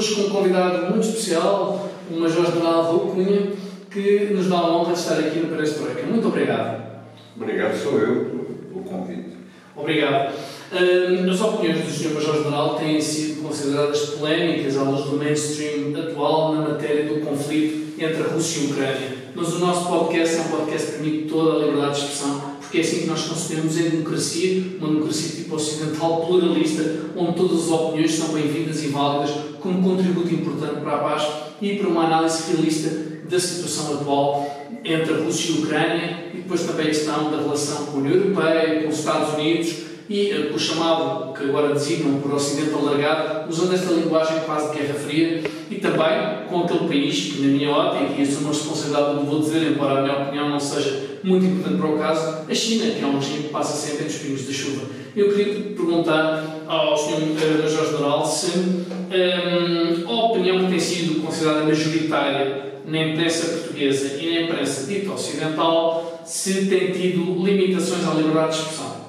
Hoje com um convidado muito especial, o Major-General Raul Cunha, que nos dá a honra de estar aqui no Perestroika. Muito obrigado. Obrigado, sou eu, pelo convite. Obrigado. Uh, as opiniões do Sr. Major-General têm sido consideradas polémicas à luz do mainstream atual na matéria do conflito entre a Rússia e a Ucrânia. Mas o nosso podcast é um podcast que permite toda a liberdade de expressão, porque é assim que nós concebemos em democracia, uma democracia tipo ocidental, pluralista, onde todas as opiniões são bem-vindas e válidas como contributo importante para a paz e para uma análise realista da situação atual entre a Rússia e a Ucrânia e depois também a questão da relação com a União Europeia, com os Estados Unidos e uh, o chamado, que agora designam por Ocidente alargado, usando esta linguagem quase de Guerra Fria, e também com aquele país que, na minha ótica, e assumo a responsabilidade do vou dizer, embora a minha opinião não seja muito importante para o caso, a China, que é um regime que passa sempre entre os pingos da chuva. Eu queria perguntar ao Sr. Major-General se um, a opinião que tem sido considerada majoritária na imprensa portuguesa e na imprensa dita ocidental se tem tido limitações à liberdade de expressão.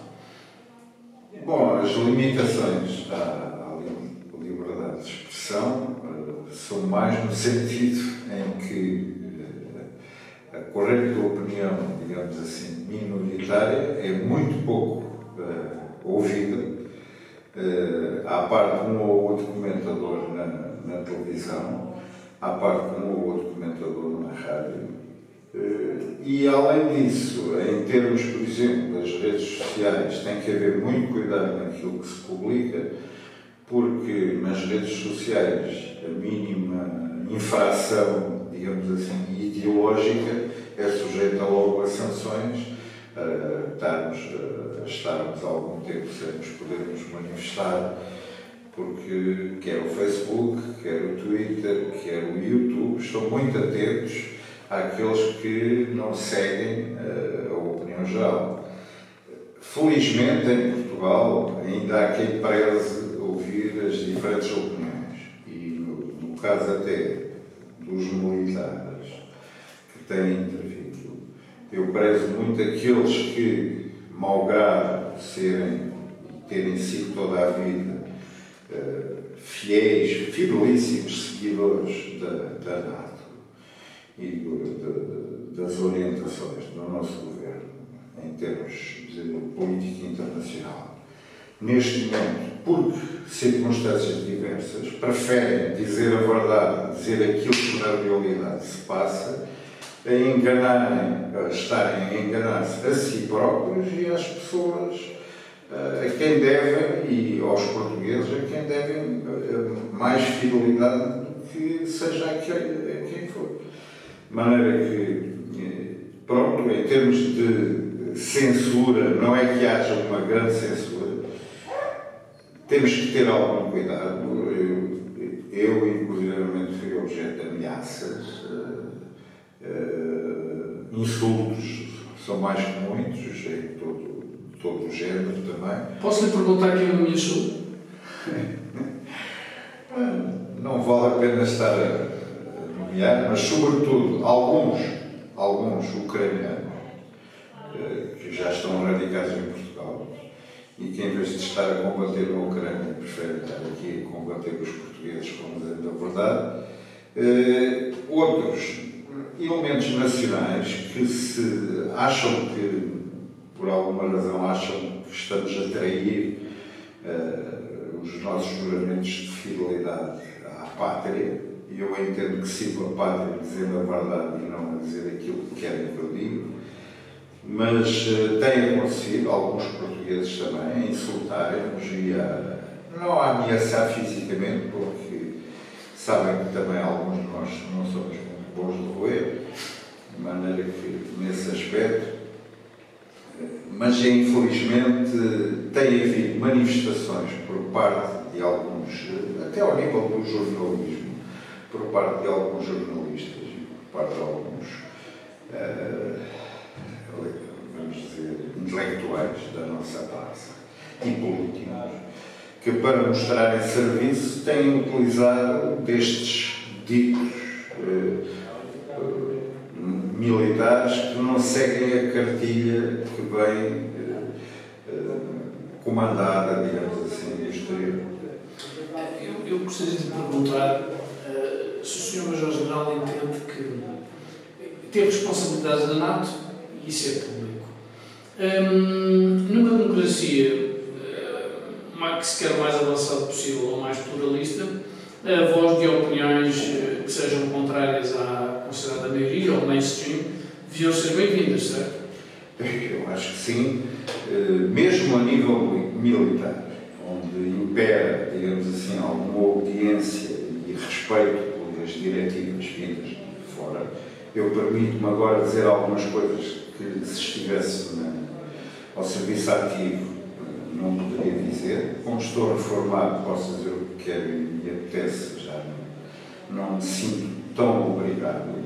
Bom, as limitações à, liberdade de expressão uh, são mais no sentido em que uh, a corrente de opinião, digamos assim, minoritária é muito pouco uh, ouvida. à parte de um ou outro comentador na, na televisão, à parte de um ou outro comentador na rádio, eh, e além disso, em termos, por exemplo, das redes sociais, tem que haver muito cuidado naquilo que se publica, porque nas redes sociais a mínima infração, digamos assim, ideológica é sujeita logo a sanções, a estarmos, a estarmos algum tempo sem nos podermos manifestar, porque quer o Facebook, quer o Twitter, quer o YouTube estão muito atentos àqueles que não seguem eh, a opinião geral. Felizmente, em Portugal, ainda há quem preze ouvir as diferentes opiniões. E, no, no caso até dos militares que têm intervido, eu prezo muito aqueles que, malgrado serem e terem sido toda a vida uh, fiéis, fidelíssimos seguidores da, da NATO, e de, das orientações do nosso governo em termos de política internacional, neste momento, por circunstâncias diversas, preferem dizer a verdade, dizer aquilo que na realidade se passa, a enganarem, a estarem a enganar-se a si próprios e às pessoas a quem devem, e aos portugueses, a quem devem mais fidelidade do que seja a quem for. De maneira que, eh, pronto, em termos de censura, não é que haja uma grande censura, temos que ter algum cuidado. Eu, eu inclusivamente, fui objeto de ameaças, uh, uh, insultos, são mais que muitos, em todo, todo o género também. Posso lhe perguntar quem é me ameaçou? não vale a pena estar mas sobretudo alguns, alguns ucranianos eh, que já estão radicados em Portugal e que em vez de estar a combater a Ucrânia preferem estar aqui a combater os portugueses, como dizendo a verdade, eh, outros elementos nacionais que se acham que, por alguma razão, acham que estamos a trair uh, os nossos juramentos de fidelidade à pátria, e eu entendo que sirvo a pátria dizendo a verdade e não a dizer aquilo que querem que eu diga, mas uh, tem acontecido, alguns portugueses também, insultarem-nos e a, não a ameaçar fisicamente, porque sabem que também alguns de nós não somos muito bons de roer, de maneira que, nesse aspecto, eh, mas infelizmente tem havido manifestações por parte de alguns, eh, até ao nível do jornalismo, por parte de alguns jornalistas e por parte de alguns, uh, vamos dizer, intelectuais da nossa praça e políticos, que para mostrarem serviço têm utilizado destes ditos uh, uh, militares que não seguem a cartilha que vem comandada, digamos assim, do exterior. Eu, eu gostaria de perguntar se o Sr. Major-General entende que ter responsabilidades da NATO e isso é público. Um, numa democracia uh, que se quer mais avançado possível ou mais pluralista, a voz de opiniões uh, que sejam contrárias à considerada maioria ou mainstream deviam ser bem-vindas, certo? Eu acho que sim, eh, mesmo a nível militar, onde impera, digamos assim, alguma obediência e respeito diretivas vindas de fora, eu permito-me agora dizer algumas coisas que se estivesse na, ao serviço ativo eh, não poderia dizer. Como estou reformado, posso dizer o que quero e me apetece, já não, não me sinto tão obrigado.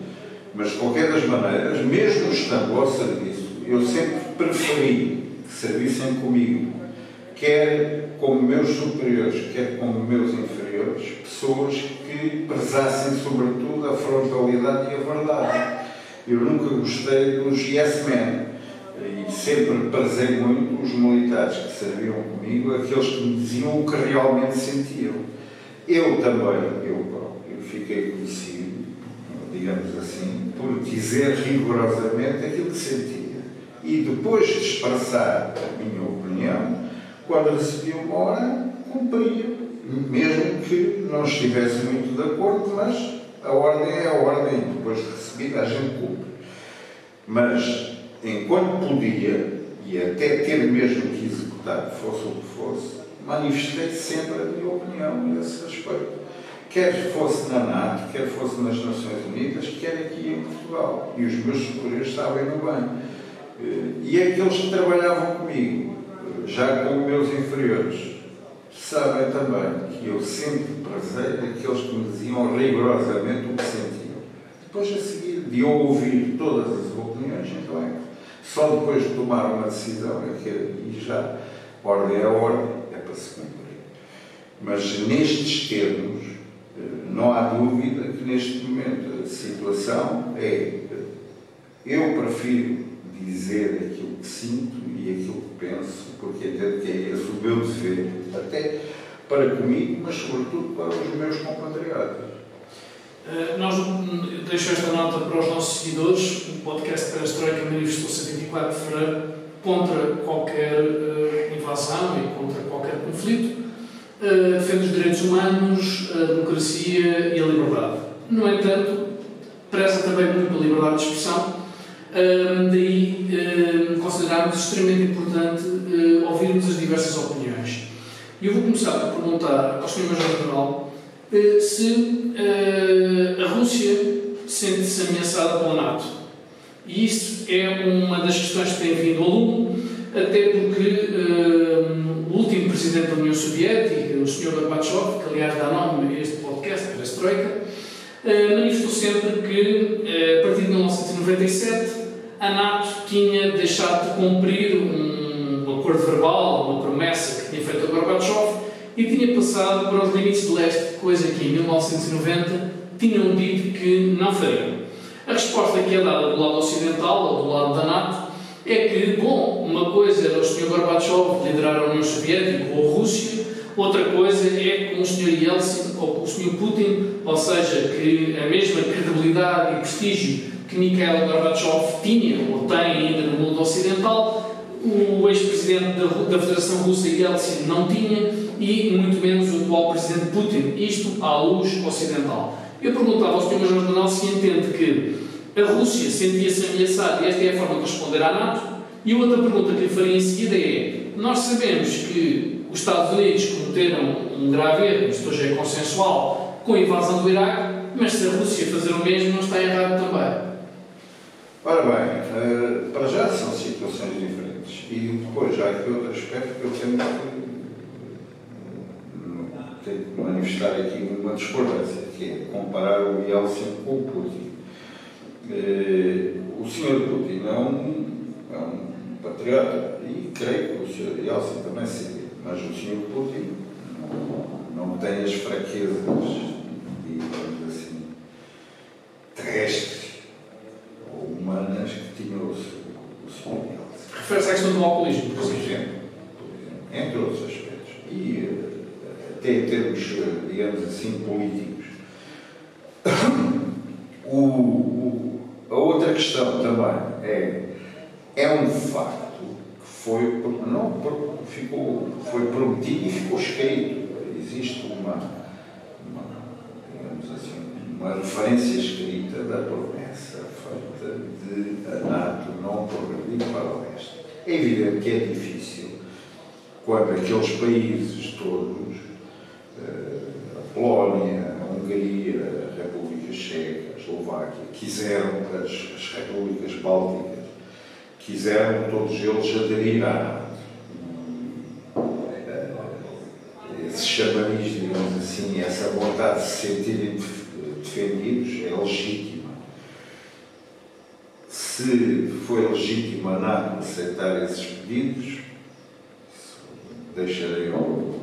Mas, de qualquer das maneiras, mesmo estando ao serviço, eu sempre preferi que servissem comigo, quer como meus superiores, quer como meus inferiores, pessoas que prezassem sobretudo a frontalidade e a verdade. Eu nunca gostei dos yes men e sempre prezei muito os militares que serviam comigo, aqueles que me diziam o que realmente sentiam. Eu também, eu próprio, fiquei conhecido, digamos assim, por dizer rigorosamente aquilo que sentia e depois de expressar a minha opinião, quando recebia uma hora, cumpria, mesmo que não estivesse muito de acordo, mas a ordem é a ordem, depois de recebida a gente cumpre. Mas, enquanto podia, e até ter mesmo que executar, fosse o que fosse, manifestei sempre a minha opinião nesse respeito. Quer fosse na NATO, quer fosse nas Nações Unidas, quer aqui em Portugal. E os meus superiores sabem no bem. E aqueles que trabalhavam comigo, já como meus inferiores, sabem também que eu sempre prezei aqueles que me diziam rigorosamente o que sentiam. Depois, a seguir, de ouvir todas as opiniões, então é só depois de tomar uma decisão é que e já ordem é ordem, é para se cumprir. Mas nestes termos, não há dúvida que neste momento a situação é eu prefiro dizer aquilo que sinto e aquilo que penso, porque entendo que é esse o meu dever, até para comigo, mas sobretudo para os meus compatriotas. Uh, nós deixo esta nota para os nossos seguidores. O podcast Perestroika manifestou-se a 24 de fevereiro contra qualquer uh, invasão e contra qualquer conflito. Uh, defende os direitos humanos, a democracia e a liberdade. No entanto, preza também muito a liberdade de expressão um, daí um, considerarmos extremamente importante uh, ouvirmos as diversas opiniões. E eu vou começar por perguntar ao Sr. Major-General uh, se uh, a Rússia sente-se ameaçada pela NATO. E isso é uma das questões que tem vindo ao lume, até porque o último presidente da União Soviética, o Sr. Gorbachev, que aliás dá nome a este podcast, Perestroika, manifestou sempre que, a partir de 1997, a NATO tinha deixado de cumprir um acordo verbal, uma promessa que tinha feito a Gorbachev e tinha passado para os limites de leste, coisa que em 1990 tinham dito que não fariam. A resposta que é dada do lado ocidental, ou do lado da NATO, é que, bom, uma coisa era o Sr. Gorbachev liderar a União Soviética ou a Rússia, outra coisa é com o Sr. Yeltsin ou com o Sr. Putin, ou seja, que a mesma credibilidade e prestígio que Mikhail Gorbachev tinha ou tem ainda no mundo ocidental, o ex-presidente da, da, Federação Russa Yeltsin não tinha e muito menos o atual presidente Putin, isto à luz ocidental. Eu perguntava ao Sr. Major-General se entende que a Rússia sentia-se ameaçada e esta é a forma de responder à NATO. E outra pergunta que lhe faria em seguida é: nós sabemos que os Estados Unidos cometeram um grave erro, isto hoje é consensual, com a invasão do Iraque, mas se a Rússia fazer o mesmo, não está errado também. Ora bem, uh, para já são situações diferentes. E depois há aqui outro aspecto que eu tenho que, tenho que manifestar aqui uma discordância, que é comparar o Yeltsin com o Putin. Uh, o Sr. Putin é um, é um patriota e creio que o Sr. Yeltsin também seria, mas o Sr. Putin não, não tem as fraquezas, digamos assim, terrestres uma que tinha o, o segundo Refere-se à questão do alcoolismo, por exemplo, entre outros aspectos. E até em termos, uh, digamos assim, políticos. O, o, a outra questão também é, é um facto que foi, não, ficou, foi prometido e ficou escrito. Existe uma, uma digamos assim, uma referência escrita da promessa feita de a NATO não progredir para o leste. É evidente que é difícil quando aqueles países todos, eh, a Polónia, a Hungria, a República Checa, a Eslováquia, quiseram, as, as repúblicas bálticas, quiseram todos eles aderir à NATO. Eh, esse chamariz, digamos assim, essa vontade de se sentirem defendidos é legítima. Se foi legítima a NATO aceitar esses pedidos, deixarei ao,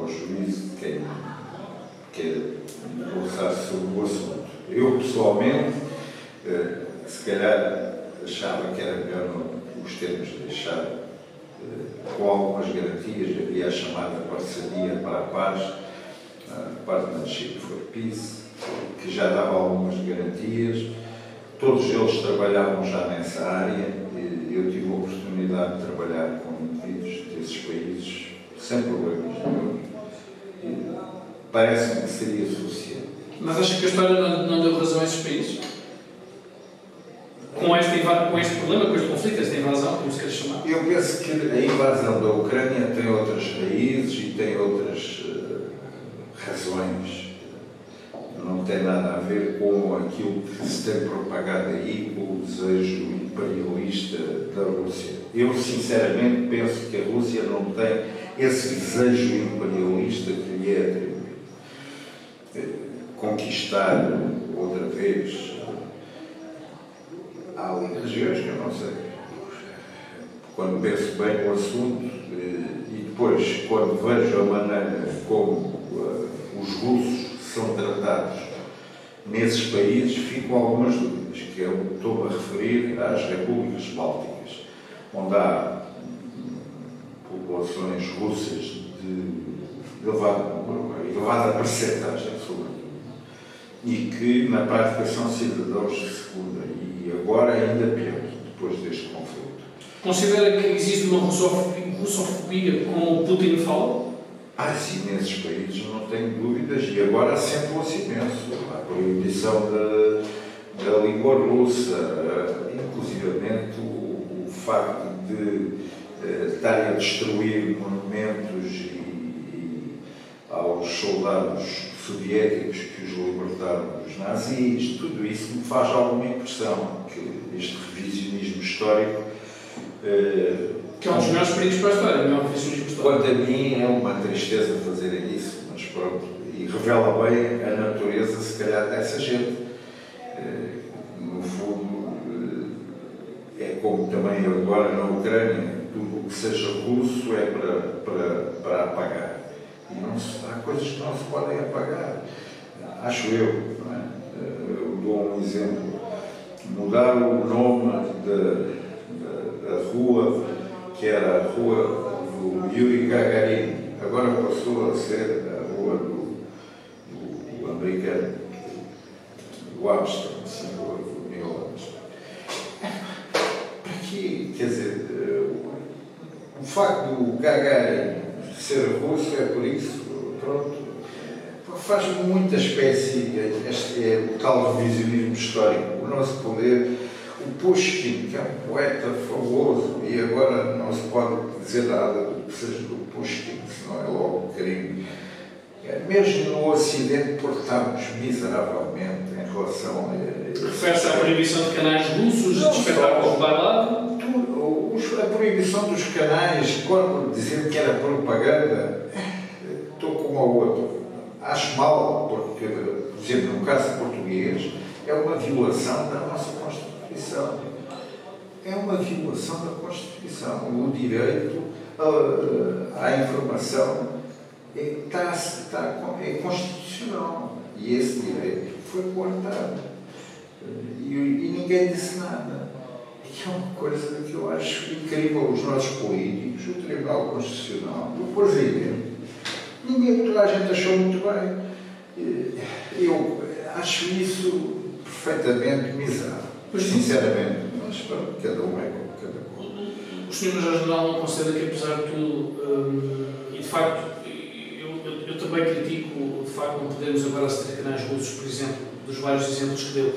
ao juízo de quem quer conversar sobre o assunto. Eu, pessoalmente, eh, se calhar achava que era melhor os termos deixar eh, com algumas garantias, havia a chamada parceria para a paz, Partnership for Peace, que já dava algumas garantias. Todos eles trabalhavam já nessa área. e Eu tive a oportunidade de trabalhar com indivíduos desses países sem problemas Parece-me que seria suficiente. Mas acha que a história não, não deu razão a esses países? Com este, com este problema, com este conflito, esta invasão, como se quer chamar? Eu penso que a invasão da Ucrânia tem outras raízes e tem outras razões não tem nada a ver com aquilo que se tem propagado aí, com o desejo imperialista da Rússia. Eu, sinceramente, penso que a Rússia não tem esse desejo imperialista que lhe é atribuído. Conquistar outra vez. Há ali regiões que eu não sei. Quando penso bem no assunto e depois, quando vejo a maneira como os russos são tratados nesses países, ficam algumas dúvidas, que eu estou a referir às repúblicas bálticas, onde há populações russas de elevada, elevada percentagem, sobretudo, e que na prática são cidadãos de segunda, e agora ainda pior, depois deste conflito. Considera que existe uma russofobia, como o Putin fala? Há sim nesses países, não tenho dúvidas, e agora acentua-se imenso. A proibição da, da língua russa, inclusivamente o, o facto de uh, estarem a destruir monumentos e, e aos soldados soviéticos que os libertaram dos nazis, tudo isso me faz alguma impressão, que este revisionismo histórico. Uh, que é um dos melhores perigos para a história, é um revisionismo histórico. Quanto a mim, é uma tristeza fazerem isso, mas pronto. E revela bem a natureza, se calhar, dessa gente. Eh, no fundo, eh, é como também agora na Ucrânia, tudo o que seja russo é para, para, para apagar. E não se, há coisas que não se podem apagar. Acho eu. É? Eh, eu dou um exemplo. Mudar o nome da rua que era a rua do Yuri Gagarin, agora passou a ser a rua do, do, do americano, do Armstrong, rua do Neil Armstrong. Para quê? Quer dizer, o facto do Gagarin ser russo é por isso, pronto, faz muita espécie, este é o tal revisionismo histórico, o nosso poder o Pushkin, que é um poeta famoso, e agora não se pode dizer nada do que seja do Pushkin, senão é logo crime. É, mesmo no Ocidente portamos miseravelmente em relação a. Refere-se à proibição de canais russos, de espetáculos bailado? A proibição dos canais, quando dizer que era propaganda, estou com o outro. Acho mal, porque, por exemplo, no caso português, é uma violação da nossa Constituição. É uma violação da Constituição. O direito à informação está, está, é constitucional. E esse direito foi cortado. E, e ninguém disse nada. E é uma coisa que eu acho incrível. Os nossos políticos, o Tribunal Constitucional, o Presidente, ninguém, toda a gente achou muito bem. Eu acho isso perfeitamente miserável, sinceramente. Mas pronto, cada um é como cada um. O Sr. Major-General não considera que, apesar de tudo, hum, e de facto, eu, eu, eu, também critico, de facto, não podemos agora a canais russos, por exemplo, dos vários exemplos que deu,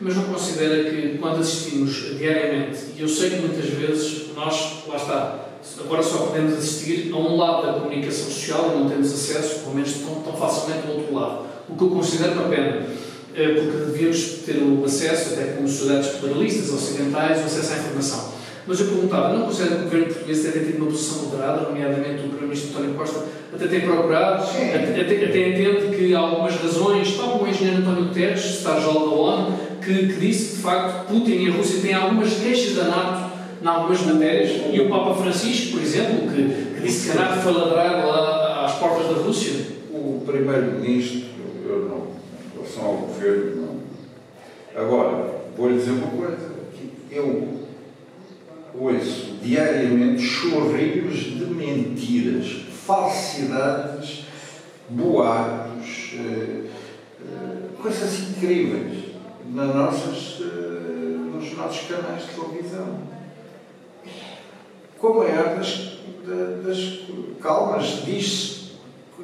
mas não considera que, quando assistimos diariamente, e eu sei que muitas vezes nós, lá está, agora só podemos assistir a um lado da comunicação social e não temos acesso, pelo menos tão, tão facilmente, ao outro lado. O que eu considero uma pena porque devíamos ter o acesso, até como sociedades pluralistas, ocidentais, o acesso à informação. Mas eu perguntava, não considera que o governo português até tem tido uma posição moderada, nomeadamente o Primeiro-Ministro António Costa, até tem procurado, até, até, até, entende que há algumas razões, tal como o engenheiro António Guterres, secretário-geral da ONU, que, que disse que, de facto, Putin e a Rússia têm algumas queixas da NATO em algumas matérias, e o Papa Francisco, por exemplo, que, que disse que a NATO foi ladrar lá às portas da Rússia. O Primeiro-Ministro, eu não ao governo. Não. Agora, vou-lhe dizer uma coisa: que eu ouço diariamente chorrilhos de mentiras, falsidades, boatos, eh, eh, coisas incríveis nas nossas, eh, nos nossos canais de televisão. Com a maior das, das calmas, diz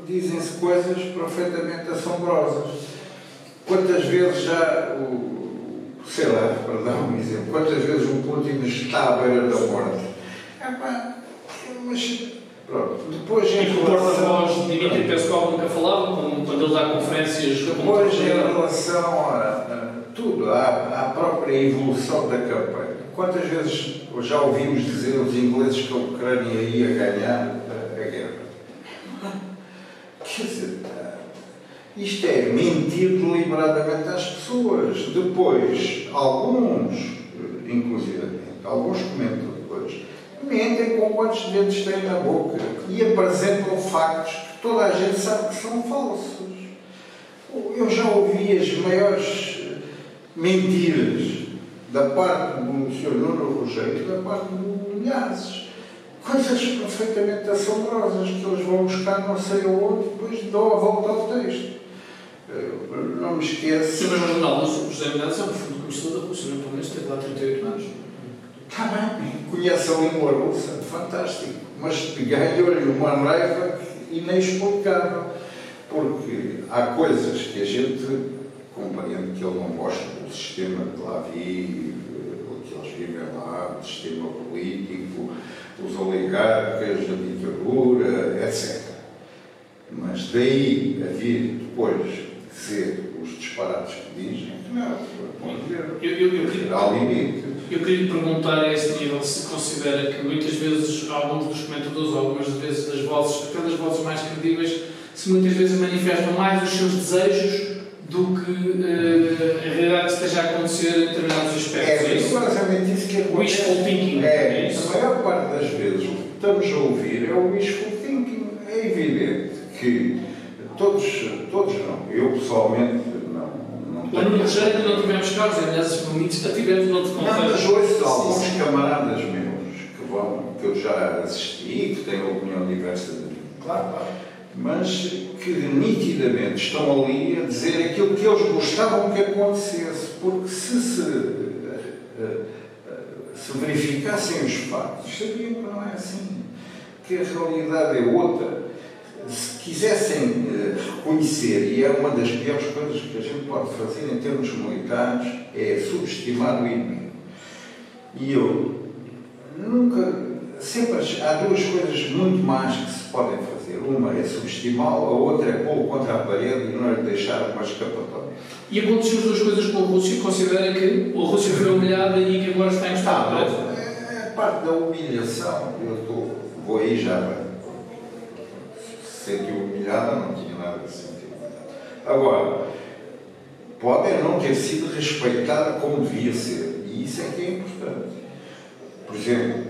dizem-se coisas perfeitamente assombrosas. Quantas vezes já o, sei lá, para dar um exemplo, quantas vezes o Putin está à beira da morte? Epá, mas pronto, depois em relação... O porta-voz Dmitry Peskov nunca falava, quando ele dá conferências... Depois em relação a, a tudo, à, à própria evolução da campanha. Quantas vezes já ouvimos dizer os ingleses que a Ucrânia ia ganhar a, a guerra? Quer dizer, isto é mentir deliberadamente às pessoas. Depois, alguns, inclusive, alguns comentadores, mentem com quantos dentes têm na boca e apresentam factos que toda a gente sabe que são falsos. Eu já ouvi as maiores mentiras da parte do Sr. Nuno Rogério e da parte do Milhazes. Coisas perfeitamente assombrosas que eles vão buscar não sei aonde, depois dão a volta ao texto. Não me esqueço. Sim, mas no jornal, o José Menezes é um profundo conhecedor da Rússia, pelo menos teve lá 38 anos. Está bem, conhece a língua russa, fantástico, mas ganhou-lhe uma raiva inexplicável, porque há coisas que a gente compreende que ele não gosta do sistema que lá vive, que eles vivem lá, o sistema político, os oligarcas, a ditadura, etc. Mas daí a vir depois dizer os disparates que dizem, não, eu, eu, eu, eu, há limite. Eu queria lhe perguntar a esse nível se considera que muitas vezes alguns dos comentadores, algumas vezes das vozes, até das vozes mais credíveis, se muitas vezes manifestam mais os seus desejos do que uh, a realidade esteja a acontecer em determinados aspectos. É, é exatamente isso que acontece. Wishful thinking. É, é isso? a maior parte das vezes o que estamos a ouvir é o wishful thinking. É evidente que todos, todos não, eu pessoalmente não. não tenho. No não tivemos casos, aliás, os limites já tivemos noutro contexto. Não, mas ouço alguns camaradas meus que vão, que eu já assisti, que têm opinião diversa de mim. Claro, claro. Mas que nitidamente estão ali a dizer aquilo que eles gostavam que acontecesse, porque se se, eh, eh, se verificassem os fatos, sabiam que não é assim, que a realidade é outra se quisessem uh, reconhecer, e é uma das piores coisas que a gente pode fazer em termos militares, é subestimar o inimigo. E eu nunca. Sempre há duas coisas muito más que se podem fazer. Uma é subestimá-lo, a outra é pô-lo contra a parede e não lhe deixar uma escapatória. E aconteceu as duas coisas com a Rússia? Considera que a Rússia foi humilhada e que agora está em estado? Ah, é, parte da humilhação. Eu estou, vou aí já sentiu humilhada, não tinha nada de sentir humilhada. Agora, pode não ter sido respeitada como devia ser, e isso é que é importante. Por exemplo,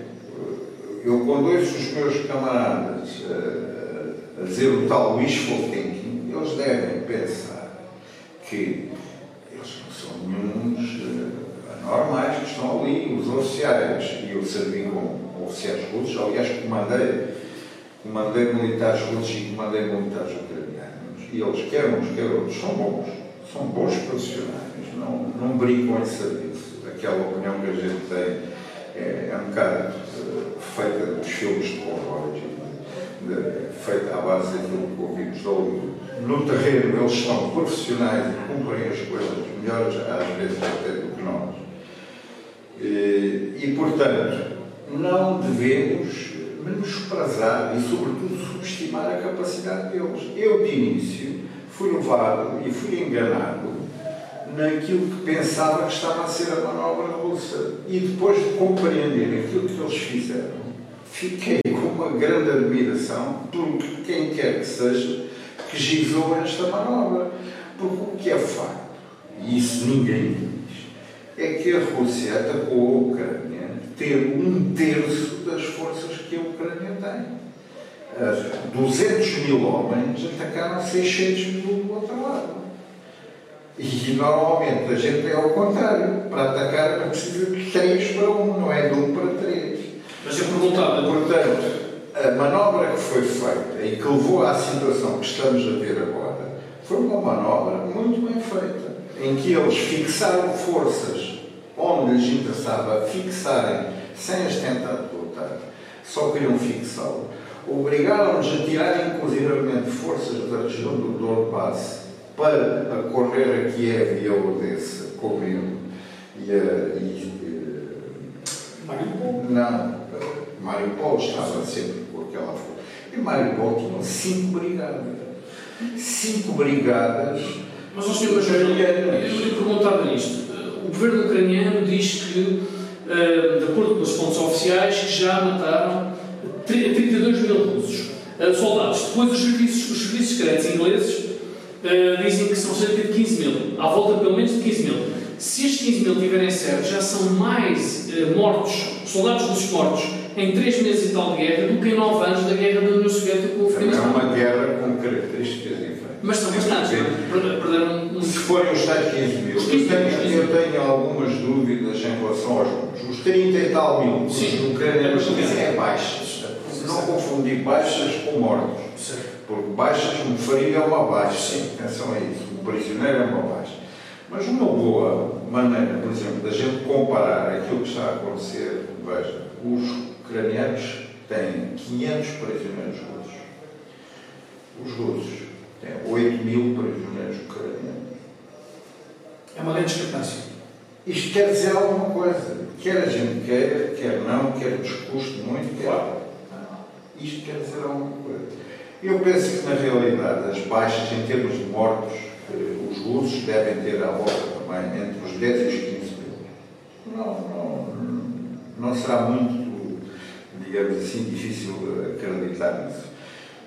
eu quando ouço os meus camaradas a, a dizer o tal wishful thinking, eles devem pensar que eles não são nenhums ali os oficiais, e eu servi com oficiais russos, aliás, comandei, comandei militares russos e comandei militares ucranianos, e eles, quer uns, quer outros, são bons, são bons profissionais, não, não brincam em serviço. Aquela opinião que a gente tem é, é um bocado uh, feita dos filmes de horror, feita à base daquilo que ouvimos de Hollywood. No terreno, eles são profissionais e cumprem as coisas melhores, às vezes, até do que nós. E, e portanto, não devemos menosprezar e, sobretudo, subestimar a capacidade deles. Eu, de início, fui levado e fui enganado naquilo que pensava que estava a ser a manobra russa. E depois de compreender aquilo que eles fizeram, fiquei com uma grande admiração por quem quer que seja que gizou esta manobra. Porque o que é facto, e isso ninguém diz, é que a Rússia atacou a Ucrânia ter um terço das forças Ucrânia tem. 200 mil homens atacaram 600 mil do outro lado. E normalmente a gente é ao contrário. Para atacar é preciso de 3 para 1, não é de 1 para 3. Mas eu perguntava. Portanto, a manobra que foi feita e que levou à situação que estamos a ver agora foi uma manobra muito bem feita, em que eles fixaram forças onde lhes interessava fixarem sem as tentar só queriam fixá-lo. Obrigaram-nos a tirar inclusivamente forças da região do Donbass para correr a Kiev e a Odessa com medo. E, a, e, Mariupol? Não, Mariupol estava sempre com aquela força. E Mariupol tinha cinco brigadas. Cinco brigadas. Mas, o senhor, eu lhe perguntava nisto. O governo ucraniano diz que, de acordo com os pontos oficiais, que já mataram 32 mil russos, soldados. Depois, os serviços, os serviços secretos ingleses uh, dizem que são cerca de 15 mil, à volta pelo menos de 15 mil. Se estes 15 mil tiverem certo, já são mais mortos, soldados russos mortos, em 3 meses e tal de guerra, do que em 9 anos da guerra da União Soviética com o Afeganistão. É uma guerra com características diferentes. Mas são bastantes, perderam um... Se forem os tais 15 mil, 15 eu, tenho, eu tenho algumas dúvidas em relação aos números. Os 30 e tal mil, Sim. ucranianos, é baixas. Não confundir baixas com mortos. Certo. Porque baixas, um ferido é uma baixa. Sim. Atenção a isso. Um prisioneiro é uma baixa. Mas uma boa maneira, por exemplo, da gente comparar aquilo que está a acontecer, veja, os ucranianos têm 500 prisioneiros russos. Os russos têm 8 mil prisioneiros ucranianos. É uma grande discrepância. Isto quer dizer alguma coisa. Quer a gente queira, quer não, quer nos custe muito, quer. Claro. Isto quer dizer alguma coisa. Eu penso que, na realidade, as baixas em termos de mortos, eh, os russos devem ter à volta também entre os 10 e os 15 mil. Não, não, não será muito, digamos assim, difícil acreditar nisso.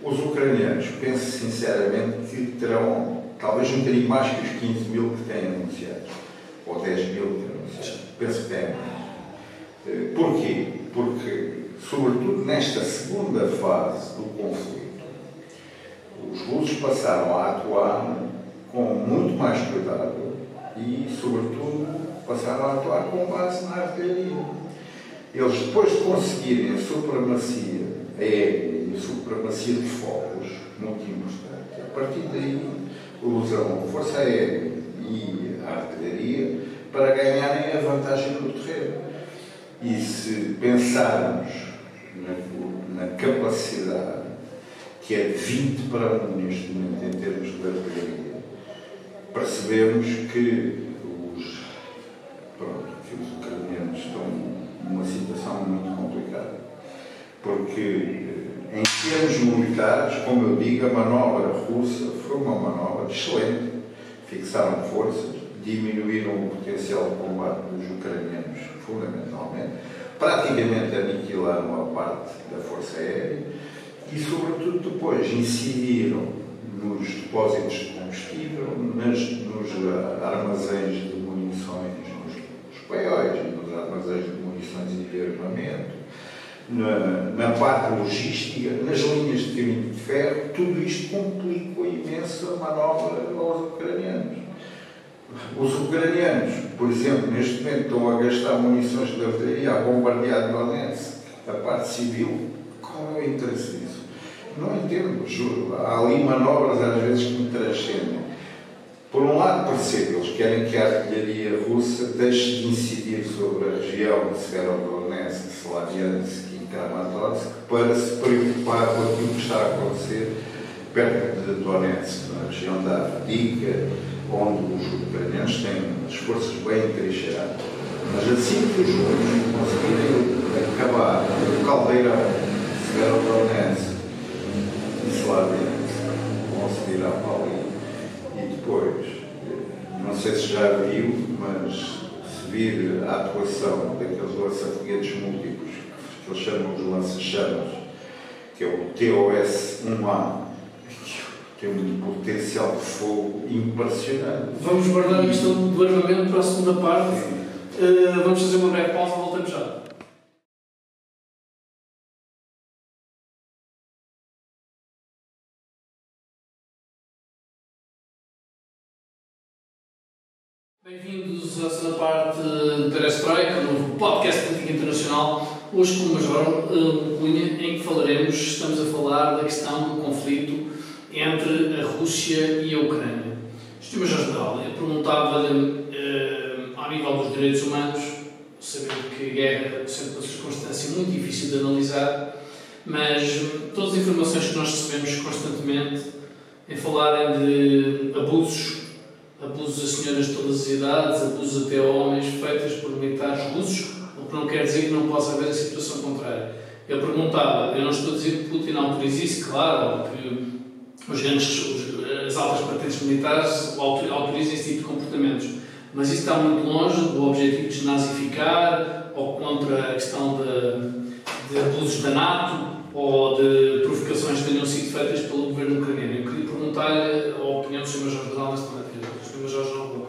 Os ucranianos, penso sinceramente que terão talvez um bocadinho mais que os 15 mil que têm anunciados, ou 10 mil que anunciados. Penso que têm mais. Porquê? Porque, sobretudo nesta segunda fase do conflito, os russos passaram a atuar com muito mais cuidado e, sobretudo, passaram a atuar com base na artilharia. Eles, depois de conseguirem a supremacia aérea supremacia de focos, muito importante, a partir daí usam a força aérea e a artilharia para ganharem a vantagem no terreno. E se pensarmos na, na capacidade que é de 20 para 1 neste momento em termos de artilharia, percebemos que os, pronto, que os ucranianos estão numa situação muito complicada. Porque, em termos militares, como eu digo, a manobra russa foi uma manobra excelente. Fixaram forças, diminuíram o potencial de combate dos ucranianos, fundamentalmente, praticamente aniquilaram a parte da força aérea e, sobretudo, depois incidiram nos depósitos de combustível, nas, nos armazéns de munições, nos, nos paióis, nos armazéns de munições e de armamento, na, na parte logística, nas linhas de caminho de ferro, tudo isto complicou imenso a manobra aos ucranianos. Os ucranianos, por exemplo, neste momento estão a gastar munições de artilharia a bombardear Donetsk, a parte civil. Qual é o interesse disso? Não entendo, juro. Há ali manobras às vezes que me transcendem. Por um lado, percebo, eles querem que a artilharia russa deixe de incidir sobre a região de Severodonetsk, Slaviansk Kramatorsk para se preocupar com aquilo que está a acontecer perto de Donetsk, na região da Avdiivka, onde os ucranianos têm as forças bem entrincheiradas. Mas assim que os russos conseguirem acabar o caldeirão Severodonetsk e Slaviansk, vão se virar para ali depois, não sei se já viu, mas se vir a atuação daqueles lança-foguetes múltiplos, que eles chamam de lança-chamas, que é o TOS-1A, tem um potencial de fogo impressionante. Vamos guardar isto do armamento para a segunda parte. Uh, vamos fazer uma breve pausa, voltamos já. Bem-vindos à segunda parte de Perestroika, no podcast Política Internacional. Hoje com o Major uh, Cunha, em que falaremos, estamos a falar da questão do conflito entre a Rússia e a Ucrânia. Sr. Major-General, eu perguntava-lhe, uh, ao nível dos direitos humanos, sabendo que a guerra sempre uma circunstância muito difícil de analisar, mas todas as informações que nós recebemos constantemente em falarem de abusos abusos a senhoras de todas as idades, abusos até a homens feitos por militares russos, que não quer dizer que não possa haver a situação contrária. Eu perguntava, eu não estou a dizer que Putin autoriza isso, claro, que os grandes, os, as altas patentes militares autorizam esse tipo de comportamentos, mas isso está muito longe do objetivo de desnazificar ou contra a questão de, de abusos da NATO ou de provocações que tenham sido feitas pelo governo ucraniano. Eu queria perguntar-lhe a opinião do Sr. Major-General nesta matéria. Sr. Major-General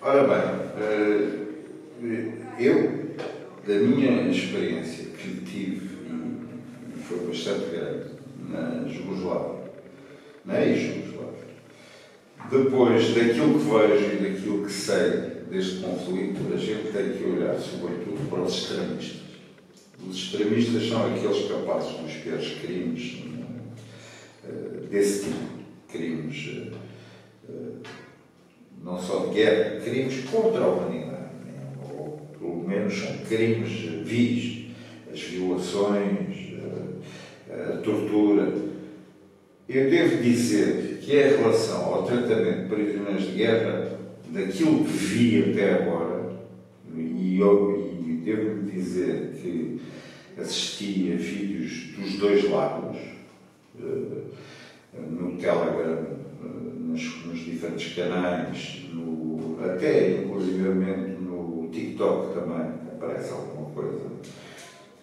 Ora bem, eh, eu, da minha experiência que tive, e foi bastante grande, na Jugoslávia, na ex-Jugoslávia, depois daquilo que vejo e daquilo que sei deste conflito, a gente tem que olhar, sobretudo, para os extremistas. Os extremistas são aqueles capazes dos piores crimes eh, desse tipo, crimes eh, não só de guerra, crimes contra a humanidade, menos crimes vis, as violações, a, a tortura. Eu devo dizer que em relação ao tratamento de prisioneiros de guerra, daquilo que vi até agora, e, e devo dizer que assisti a vídeos dos dois lados, eh, no Telegram, eh, nos, nos diferentes canais, no, até inclusivamente TikTok também aparece alguma coisa,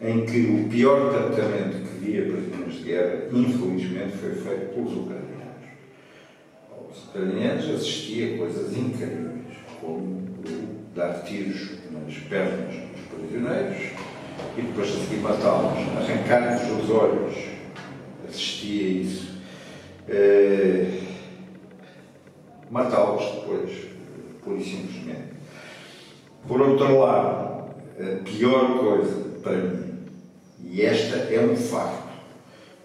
em que o pior tratamento que via prisioneiros de guerra, infelizmente, foi feito pelos ucranianos. Os ucranianos assistiam coisas incríveis, como dar tiros nas pernas dos prisioneiros e depois a seguir matá-los, arrancar-lhes os olhos, assistia a isso. Uh, matá-los depois, pura e simplesmente. Por outro lado, a pior coisa para mim, e esta é um facto,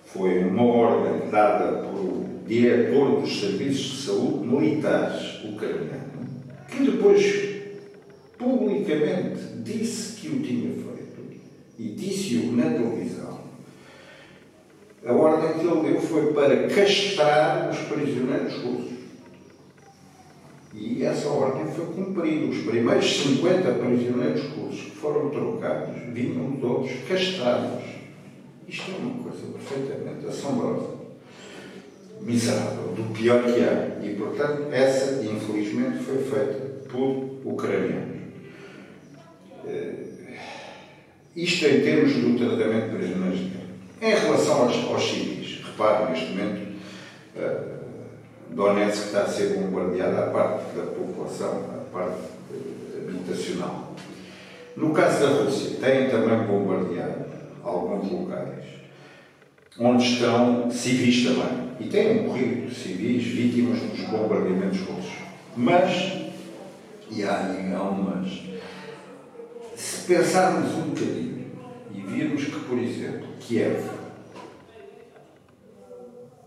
foi uma ordem dada pelo diretor dos serviços de saúde militares ucraniano, que depois publicamente disse que o tinha feito e disse-o na televisão. A ordem que ele deu foi para castrar os prisioneiros russos. E essa ordem foi cumprida. Os primeiros 50 prisioneiros russos que foram trocados vinham todos castrados. Isto é uma coisa perfeitamente assombrosa, miserável, do pior que há. E, portanto, essa, infelizmente, foi feita por ucranianos. Eh, isto em termos do tratamento de prisioneiros de guerra. Em relação aos, aos civis, repare, neste momento, uh, Donetsk está a ser bombardeada a parte da população, a parte uh, habitacional. No caso da Rússia, têm também bombardeado alguns locais onde estão civis também. E têm morrido civis vítimas dos bombardeamentos russos. Mas E há, há umas. Se pensarmos um bocadinho e virmos que, por exemplo, Kiev,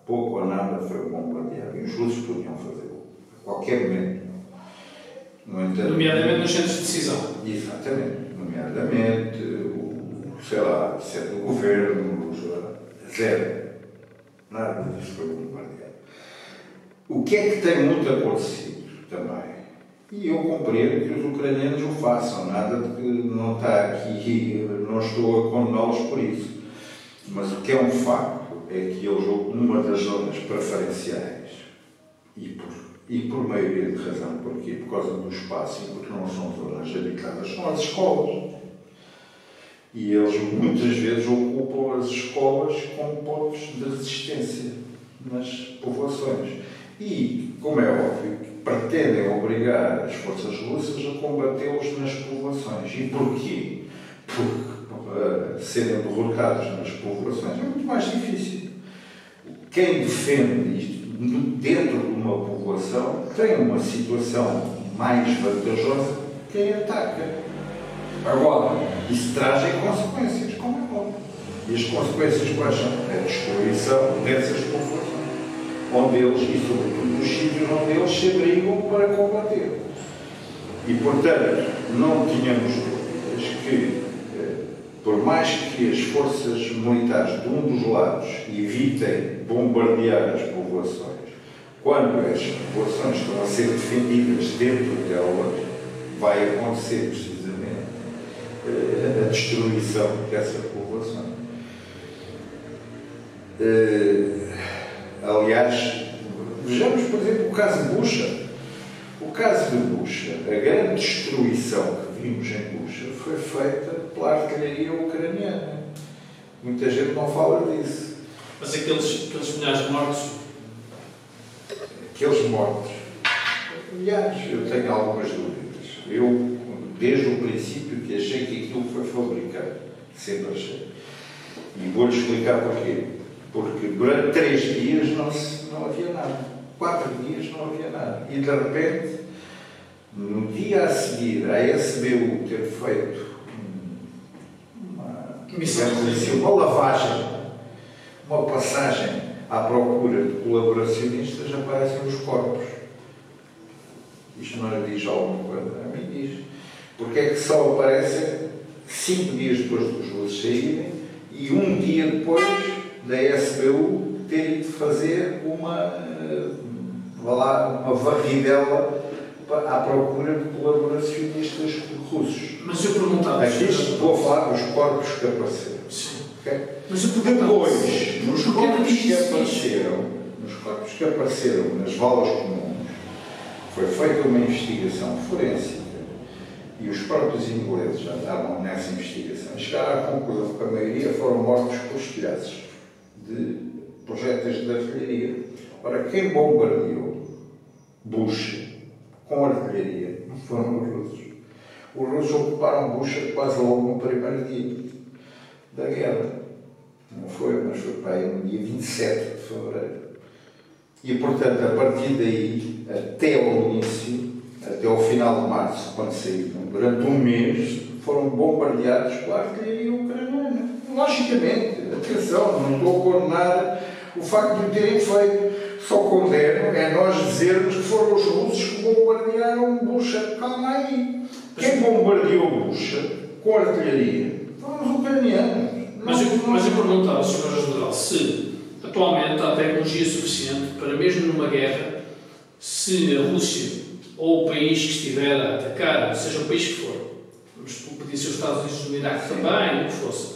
pouco ou nada foi bombardeado, e os russos podiam fazê-lo, a qualquer momento. No entanto, nomeadamente nos centros de decisão. Exatamente. Nomeadamente, o, sei lá, sede do governo, zero. Nada disso foi bombardeado. O que é que tem muito acontecido também? E eu compreendo que os ucranianos o façam, nada de que não está aqui, não estou a condená-los por isso. Mas o que é um facto é que eles, uma das zonas preferenciais, e por, e por maioria de razão, porquê? Por causa do espaço e porque não são zonas habitadas, são as escolas. E eles muitas vezes ocupam as escolas como pontos de resistência nas povoações. E, como é óbvio, pretendem obrigar as forças russas a combatê-los nas povoações. E porquê? Porque serem derrotados nas povoações é muito mais difícil. Quem defende isto dentro de uma povoação tem uma situação mais vantajosa que quem ataca. Agora, isso traz consequências, como é óbvio. E as consequências quais são? A destruição dessas povoações onde eles, e sobretudo nos sítios onde eles se abrigam para combater. E, portanto, não tínhamos dúvidas que, por mais que as forças militares de um dos lados evitem bombardear as povoações, quando as povoações estão a ser defendidas dentro delas, vai acontecer precisamente eh, a destruição dessa povoação. Uh, Aliás, vejamos, por exemplo, o caso de Bucha. O caso de Bucha, a grande destruição que vimos em Bucha foi feita pela artilharia ucraniana. Muita gente não fala disso. Mas aqueles, aqueles milhares de mortos? Aqueles mortos. Aliás, eu tenho algumas dúvidas. Eu, desde o princípio, que achei que aquilo foi fabricado. Sempre achei. E vou-lhe explicar porquê. Porque durante três dias não, se, não havia nada. Quatro dias não havia nada. E de repente, no dia a seguir, a SBU ter feito uma, assim, uma lavagem, uma passagem à procura de colaboracionistas, aparecem os corpos. Isto não lhe diz alguma coisa? A mim diz. Porque é que só aparecem cinco dias depois dos russos saírem e um dia depois da SBU ter ido fazer uma, lá, uma varridela à procura de colaboracionistas russos. Mas eu perguntava. Aqui estou a falar dos corpos que apareceram. Sim. Okay? Mas eu perguntava. Depois, nos corpos que apareceram, nos corpos que apareceram nas valas comuns, foi feita uma investigação forense e os próprios ingleses já estavam nessa investigação chegaram à conclusão que a maioria foram mortos por estilhaços de projéteis de artilharia. Ora, quem bombardeou Bucha com artilharia foram os russos. Os russos ocuparam Bucha quase logo no primeiro dia da guerra. Não foi, mas foi para aí no dia 27 de fevereiro. E, portanto, a partir daí, até ao início, até ao final de março, quando saíram, durante um mês, foram bombardeados pela artilharia ucraniana. Logicamente, atenção, não estou a condenar o facto de o terem feito. Só condeno é nós dizermos que foram os russos que bombardearam Bucha. Calma aí. Quem bombardeou Bucha com artilharia foram os ucranianos. Mas eu, mas eu perguntava, Sr. General, se atualmente há tecnologia suficiente para, mesmo numa guerra, se a Rússia ou o país que estiver a atacar, seja o país que for, vamos pedir se os Estados Unidos no Iraque também, o que fosse,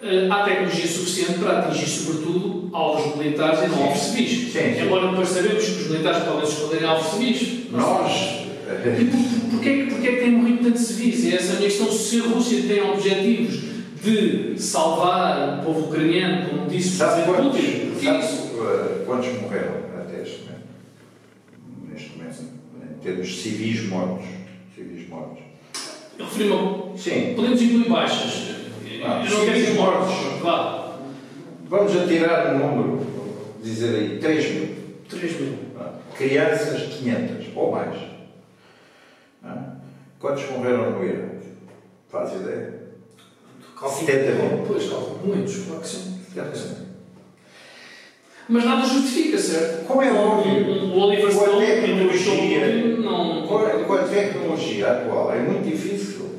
eh, há tecnologia suficiente para atingir, sobretudo, alvos militares e não alvos civis. Embora depois sabemos que os militares podem se alvos civis. Nós. E por, porquê, porquê é que tem morrido tanto civis? E essa é a minha questão. Se a Rússia tem objetivos de salvar o povo ucraniano, como disse o Presidente Putin, porquê sabe, isso? Eh, quantos morreram até este momento? Neste momento, em termos civis mortos. Civis mortos. Eu referi-me. Sim. Podemos incluir baixas ah, eu não quero mortos. Vá. Vamos atirar um número, dizer aí, 3 mil. 3 mil. Ah, crianças, 500 ou mais. Quantos morreram no Iraque? Faz ideia? 70 mil. Pois, calculo, muitos, claro que sim. Mas nada justifica, certo? Como é óbvio. O Oliver com a Stone tecnologia, não. Com a, com a tecnologia atual é muito difícil.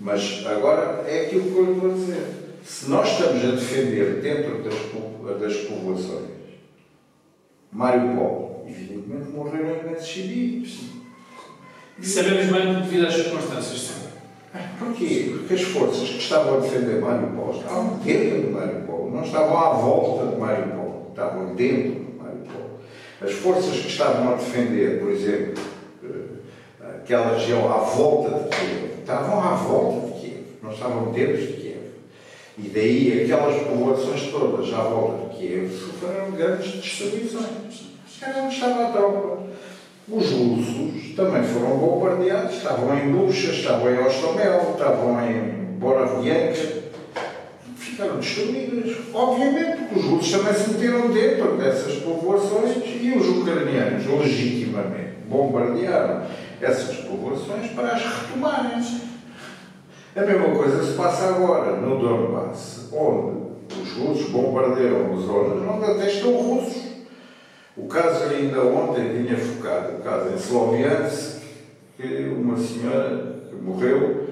Mas agora é aquilo que eu lhe vou dizer. Se nós estamos a defender dentro das, das povoações Mariupol, evidentemente morreram imensos civis. Sabemos bem devido às circunstâncias, sim. Porquê? Porque as forças que estavam a defender Mariupol estavam dentro de Mariupol, não estavam à volta de Mariupol, estavam dentro de Mariupol. As forças que estavam a defender, por exemplo, eh, aquela região à volta de Kiev, estavam à volta de Kiev, não estavam dentro de Kiev. E daí aquelas povoações todas à volta de Kiev sofreram grandes destruições. Era onde estava a tropa. Os russos também foram bombardeados, estavam em Bucha, estavam em Ostomel, estavam em Borovianka, ficaram destruídas. Obviamente, porque os russos também se meteram dentro dessas povoações e os ucranianos, legitimamente, bombardearam essas povoações para as retomarem. A mesma coisa se passa agora no Donbass, onde os russos bombardeiam zonas onde até estão russos. O caso ainda ontem tinha focado, o caso em Sloviansk, que uma senhora que morreu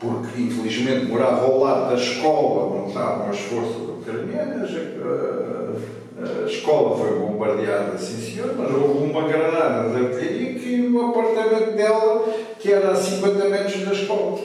porque infelizmente morava ao lado da escola onde estavam as forças ucranianas. A, a escola foi bombardeada, sim senhor, mas houve uma granada de artilharia que no apartamento dela, que era a 50 metros da escola.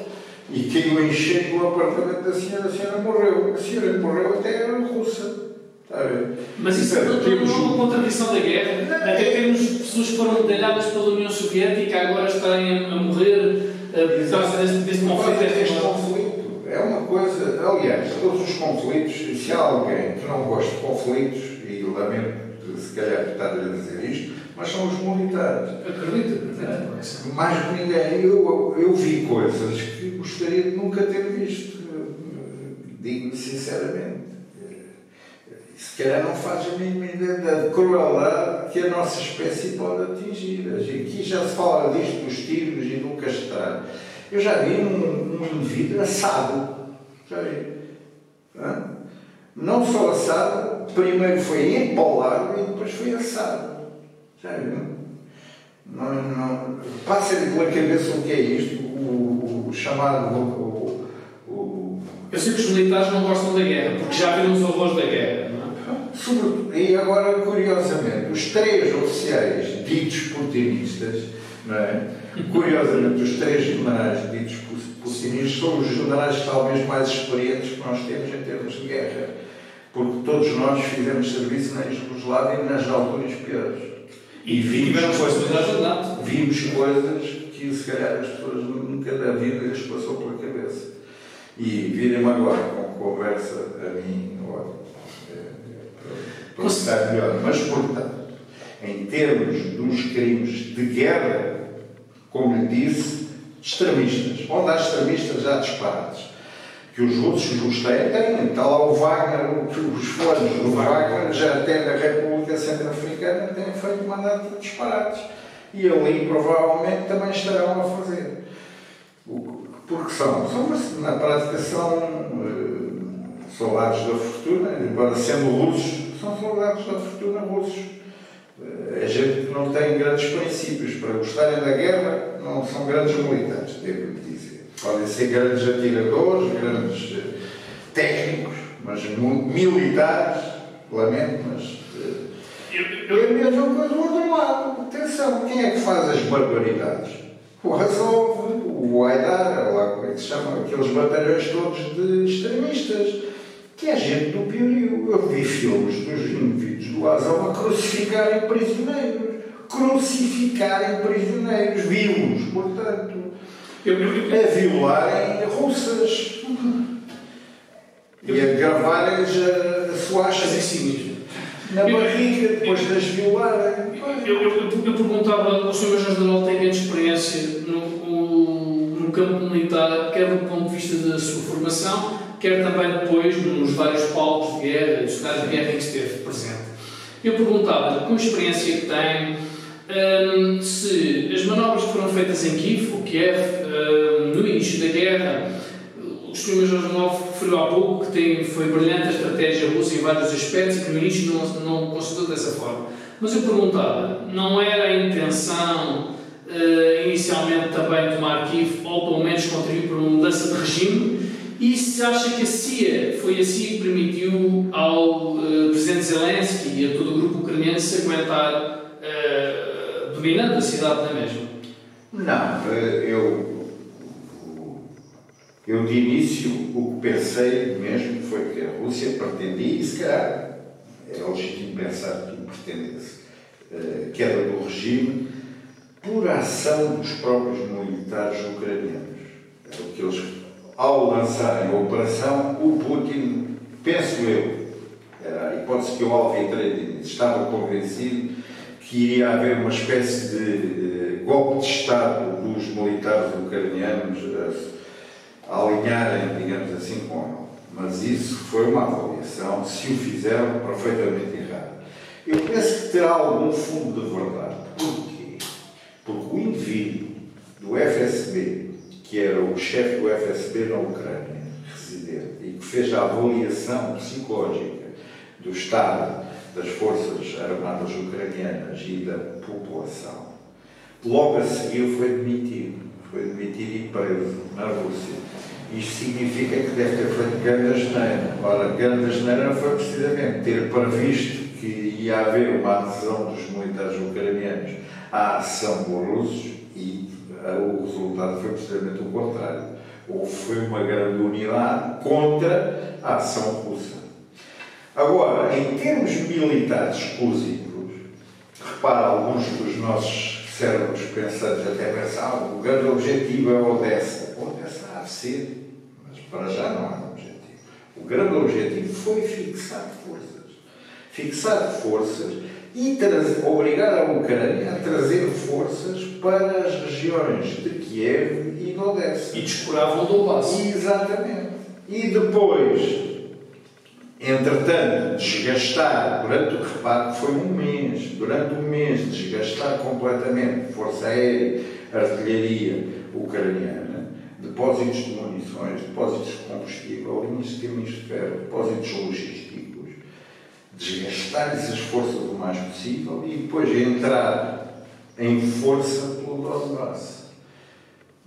E caiu em cheio no apartamento da senhora, a senhora morreu. A senhora morreu até era russa. Está a ver? Mas isso não, temos não é um- uma contradição da guerra. Até temos pessoas que foram medalhadas pela União Soviética agora estarem a morrer por causa deste, deste conflito. Este É conflito é uma coisa, aliás, todos os conflitos, se há alguém que não gosta de conflitos, e lamento se calhar estar a dizer isto, mas são os militares. Acredito. Mais que ninguém, eu, eu vi coisas que gostaria de nunca ter visto, digo sinceramente. Se calhar não faz a mínima ideia da crueldade que a nossa espécie pode atingir. Aqui já se fala disto dos tiros e do castrar. Eu já vi um, um indivíduo assado. Já vi. Hã? Não só assado, primeiro foi empolado e depois foi assado. Viu? Não, não, Passa-lhe pela cabeça o que é isto, o, o chamado. O, o, Eu sei que os militares não gostam da guerra, porque já viram os horrores da guerra. Não é? E agora, curiosamente, os três oficiais ditos putinistas, não é? Curiosamente, os três generais ditos putinistas são os generais talvez mais experientes que nós temos em termos de guerra, porque todos nós fizemos serviço na Jugoslávia e nas alturas piores. E de andar. Vimos coisas que se calhar as pessoas nunca da vida lhes passou pela cabeça. E virem-me agora com conversa a mim, olha, é, é, está melhor. Mas, portanto, em termos dos crimes de guerra, como lhe disse, extremistas. Onde há extremistas, há disparates. Que os russos os têm, têm. Está lá o Wagner, os fones do Wagner, já até na República Centro-Africana, têm feito mandato de disparates. E ali, provavelmente, também estarão a fazer. Porque são, são na prática, são eh, soldados da fortuna, embora sendo russos, são soldados da fortuna russos. Eh, É gente que não tem grandes princípios. Para gostarem da guerra, não são grandes militares, devo-lhe dizer. Podem ser grandes atiradores, grandes eh, técnicos, mas militares, lamento, mas. Eh, é a mesma coisa do outro lado. Atenção, quem é que faz as barbaridades? O Azov, o Haidar, lá como é que se chama, aqueles batalhões todos de extremistas, que é gente do piorio. Eu vi filmes dos indivíduos do Azov a crucificarem prisioneiros. Crucificarem prisioneiros vivos, portanto. Eu, eu, eu, A violarem russas. E a gravarem-lhes a, a suacha as insígnias. Na barriga depois de as violarem. Eu, eu, perguntava, o Sr. Major-General tem grande experiência no, no campo militar, quer do ponto de vista da sua formação, quer também depois nos vários palcos de guerra, os cenários de guerra em que esteve presente. Eu perguntava, com experiência que tem, um, se as manobras que foram feitas em Kiev, Kiev, um, no início da guerra, o Sr. Major Janov referiu há pouco que tem, foi brilhante a estratégia russa em vários aspectos e que no início não, não considerou dessa forma. Mas eu perguntava, não era a intenção uh, inicialmente também tomar Kiev ou pelo menos contribuir para uma mudança de regime? E se acha que a CIA foi assim que permitiu ao uh, presidente Zelensky e a todo o grupo ucraniano se aguentar uh, dominando a cidade da mesma? Não, eu, eu de início o que pensei mesmo foi que a Rússia pretendia, e se calhar é legítimo pensar que pretendesse, uh, queda do regime por ação dos próprios militares ucranianos. É o que eles ao lançarem a operação, o Putin, penso eu, era a hipótese que eu alvetrei, estava convencido que iria haver uma espécie de golpe de Estado dos militares ucranianos a alinharem, digamos assim, com ele. Mas isso foi uma avaliação, se o fizeram, perfeitamente errada. Eu penso que terá algum fundo de verdade. Porquê? Porque o indivíduo do FSB que era o chefe do FSB na Ucrânia, residente, e que fez a avaliação psicológica do Estado, das Forças Armadas Ucranianas e da população, logo a seguir foi demitido. Foi demitido e preso na Rússia. Isto significa que deve ter feito grande asneira. Ora, grande asneira foi precisamente ter previsto que ia haver uma adesão dos militares ucranianos à ação dos russos e o resultado foi precisamente o contrário. Houve foi uma grande unidade contra a ação russa. Agora, em termos militares exclusivos, repara, alguns dos nossos cérebros pensantes até pensavam o grande objetivo é Odessa. Odessa há de ser, mas para já não há objetivo. O grande objetivo foi fixar forças. Fixar forças e obrigar a Ucrânia a trazer forças para as regiões de Kiev e de Odessa. E descuravam o Donbass. Exatamente. E depois, entretanto, desgastar, durante o reparo foi um mês, durante um mês, desgastar completamente força aérea, artilharia ucraniana, depósitos de munições, depósitos de combustível, linhas de caminhos de ferro, depósitos logísticos desgastar essas forças o mais possível e depois entrar em força pelo Donbass.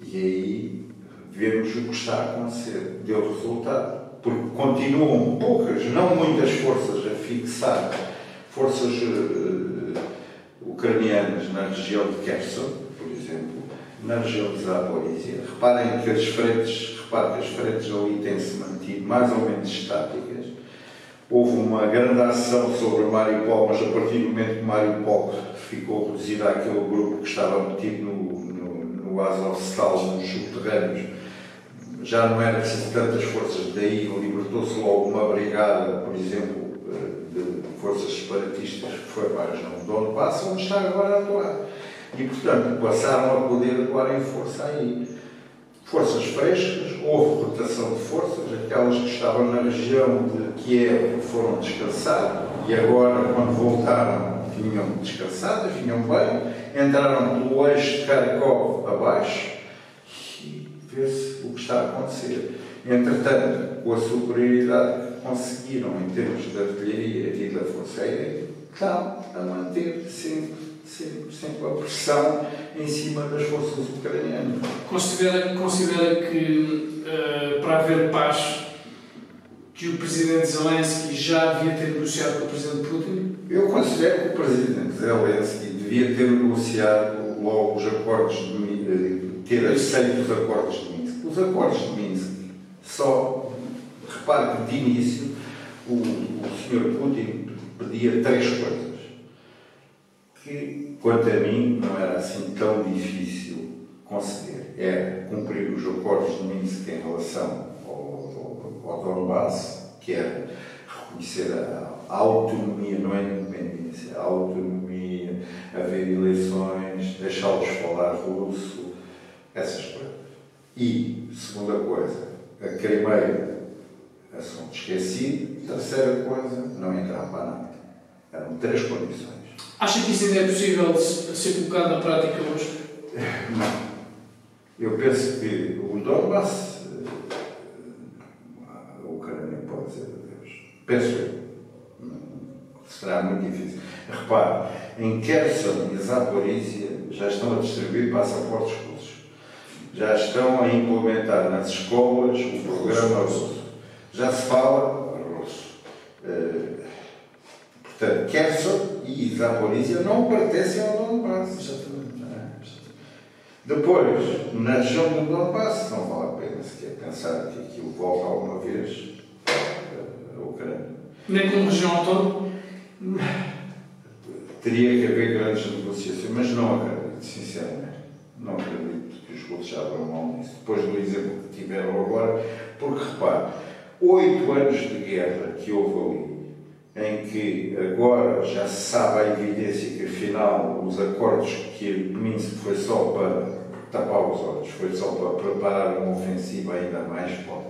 E aí vemos o que está a acontecer. Deu resultado. Porque continuam poucas, não muitas forças a fixar forças uh, ucranianas na região de Kherson, por exemplo, na região de Zaporizhia. Reparem que as frentes, reparem que as frentes ali têm-se mantido mais ou menos estáticas Houve uma grande ação sobre Mariupol, mas a partir do momento que Mariupol ficou reduzida àquele grupo que estava metido no, no, no Azovstal, nos subterrâneos, já não era preciso tantas forças, daí libertou-se logo uma brigada, por exemplo, de forças separatistas que foi para a região de Donbass, onde está agora a atuar. E, portanto, passaram a poder atuar em força aí forças frescas, houve rotação de forças, aquelas que estavam na região de Kiev foram descansar e agora, quando voltaram, vinham descansadas, vinham bem, entraram pelo eixo de Kharkov abaixo o que está a acontecer. Entretanto, com a superioridade que conseguiram em termos de artilharia e da força aérea, estão a manter sempre sempre, sempre a pressão em cima das forças ucranianas. Considera, considera que uh, para haver paz que o presidente Zelensky já devia ter negociado com o presidente Putin? Eu considero que o presidente Zelensky devia ter negociado logo os acordos de Ter aceito os acordos de Minsk. Os acordos de Minsk só, repare que de início o, o Sr. Putin pedia três coisas que, quanto a mim, não era assim tão difícil conceder. Era cumprir os acordos de Minsk em relação ao, ao, ao Donbass, que era reconhecer a, a autonomia, não é independência, a autonomia, haver eleições, deixá-los falar russo, essas coisas. E, segunda coisa, a Crimeia, assunto esquecido. Terceira coisa, não entrar para nada. Eram três condições. Acha que isso ainda é possível ser colocado na prática hoje? Não. Eu penso que o Donbass, a Ucrânia pode dizer adeus. Penso eu. Será muito difícil. Repare, em Kherson e Zaporizhia já estão a distribuir passaportes. Já estão a implementar nas escolas o programa russo. Já se fala russo. Uh, portanto, Kherson e Zaporizhia não pertencem ao Donbass. Exatamente. Depois, na região do Donbass, não vale a pena sequer pensar que aquilo volta alguma vez à Ucrânia. Nem como região autónoma? Teria que haver grandes negociações, mas não acredito, sinceramente. Não acredito os russos abram mão disso. Depois do exemplo que tiveram agora, porque repare, oito anos de guerra que houve ali, em que agora já se sabe a evidência que afinal os acordos que Minsk foi só para tapar os olhos, foi só para preparar uma ofensiva ainda mais forte.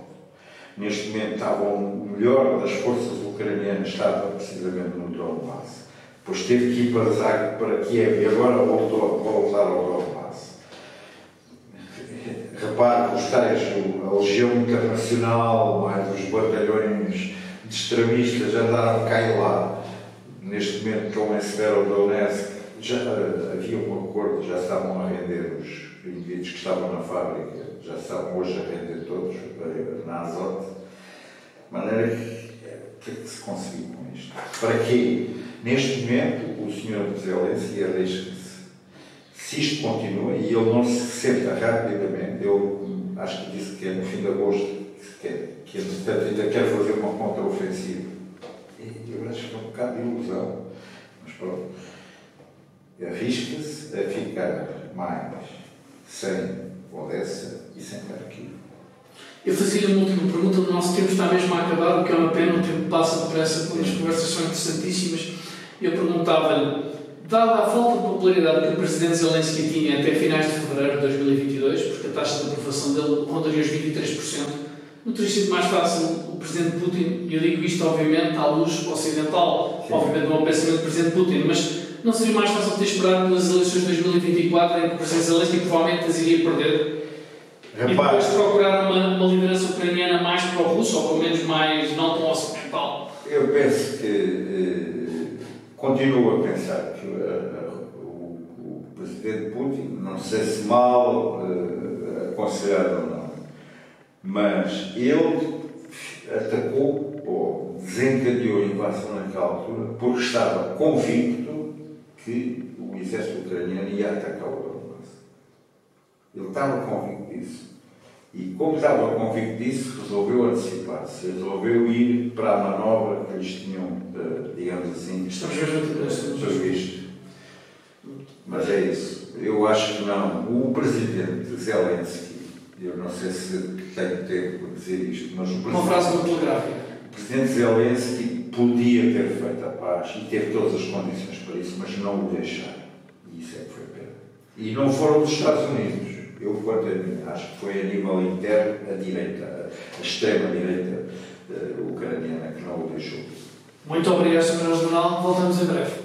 Neste momento estava o melhor das forças ucranianas, estava precisamente no Donbass. Depois teve que ir para Zagreb, para Kiev e agora voltou a voltar ao Donbass. Repare que os tais, a Legião Internacional, mais os batalhões de extremistas andaram cá e lá. Neste momento, com esse Severodonetsk, já havia um acordo, já estavam a render os indivíduos que estavam na fábrica já estavam hoje a render todos na Azote, de maneira que o que é que se conseguiu com isto? Para quê? Neste momento, o Sr. Zelensky arrisca-se. Se isto continua e ele não se senta rapidamente, eu acho que disse que é no fim de agosto, que, é, que ainda quer fazer uma contra-ofensiva. Eu acho que é um bocado de ilusão. Mas pronto. Arrisca-se a ficar mais sem Odessa e sem Kharkiv. Eu fazia-lhe uma última pergunta, o nosso tempo está mesmo a acabar, o que é uma pena, o tempo passa depressa, as conversas são interessantíssimas. Eu perguntava-lhe, dada a falta de popularidade que o Presidente Zelensky tinha até finais de fevereiro de 2022, porque a taxa de aprovação dele rondaria os 23%, não teria sido mais fácil o Presidente Putin, e eu digo isto obviamente à luz ocidental, Sim. obviamente não ao pensamento do Presidente Putin, mas não seria mais fácil ter esperado nas eleições de 2024 em que o presidente Zelensky provavelmente as iria perder? Repare. E depois procurar uma, uma liderança ucraniana mais pró-russa, ou pelo menos mais não tão ocidental? Eu penso que. Eh, continuo a pensar que uh, o, o, presidente Putin, não sei se mal uh, aconselhado ou não, mas ele atacou ou desencadeou a invasão naquela altura porque estava convicto que o exército ucraniano ia atacar o Donbass. Ele estava convicto disso. E como estava convicto disso, resolveu antecipar-se, resolveu ir para a manobra que eles tinham, eh, digamos assim, previsto. Mas é isso. Eu acho que não. O presidente Zelensky, eu não sei se tenho tempo para dizer isto, mas o presidente. Uma frase muito gráfica. O presidente Zelensky podia ter feito a paz e teve todas as condições para isso, mas não o deixaram. E isso é que foi pena. E não foram os Estados Unidos. Eu, quanto a mim, acho que foi a nível interno a direita, a extrema-direita uh, ucraniana que não o deixou. Muito obrigado, Sr. General. Voltamos em breve.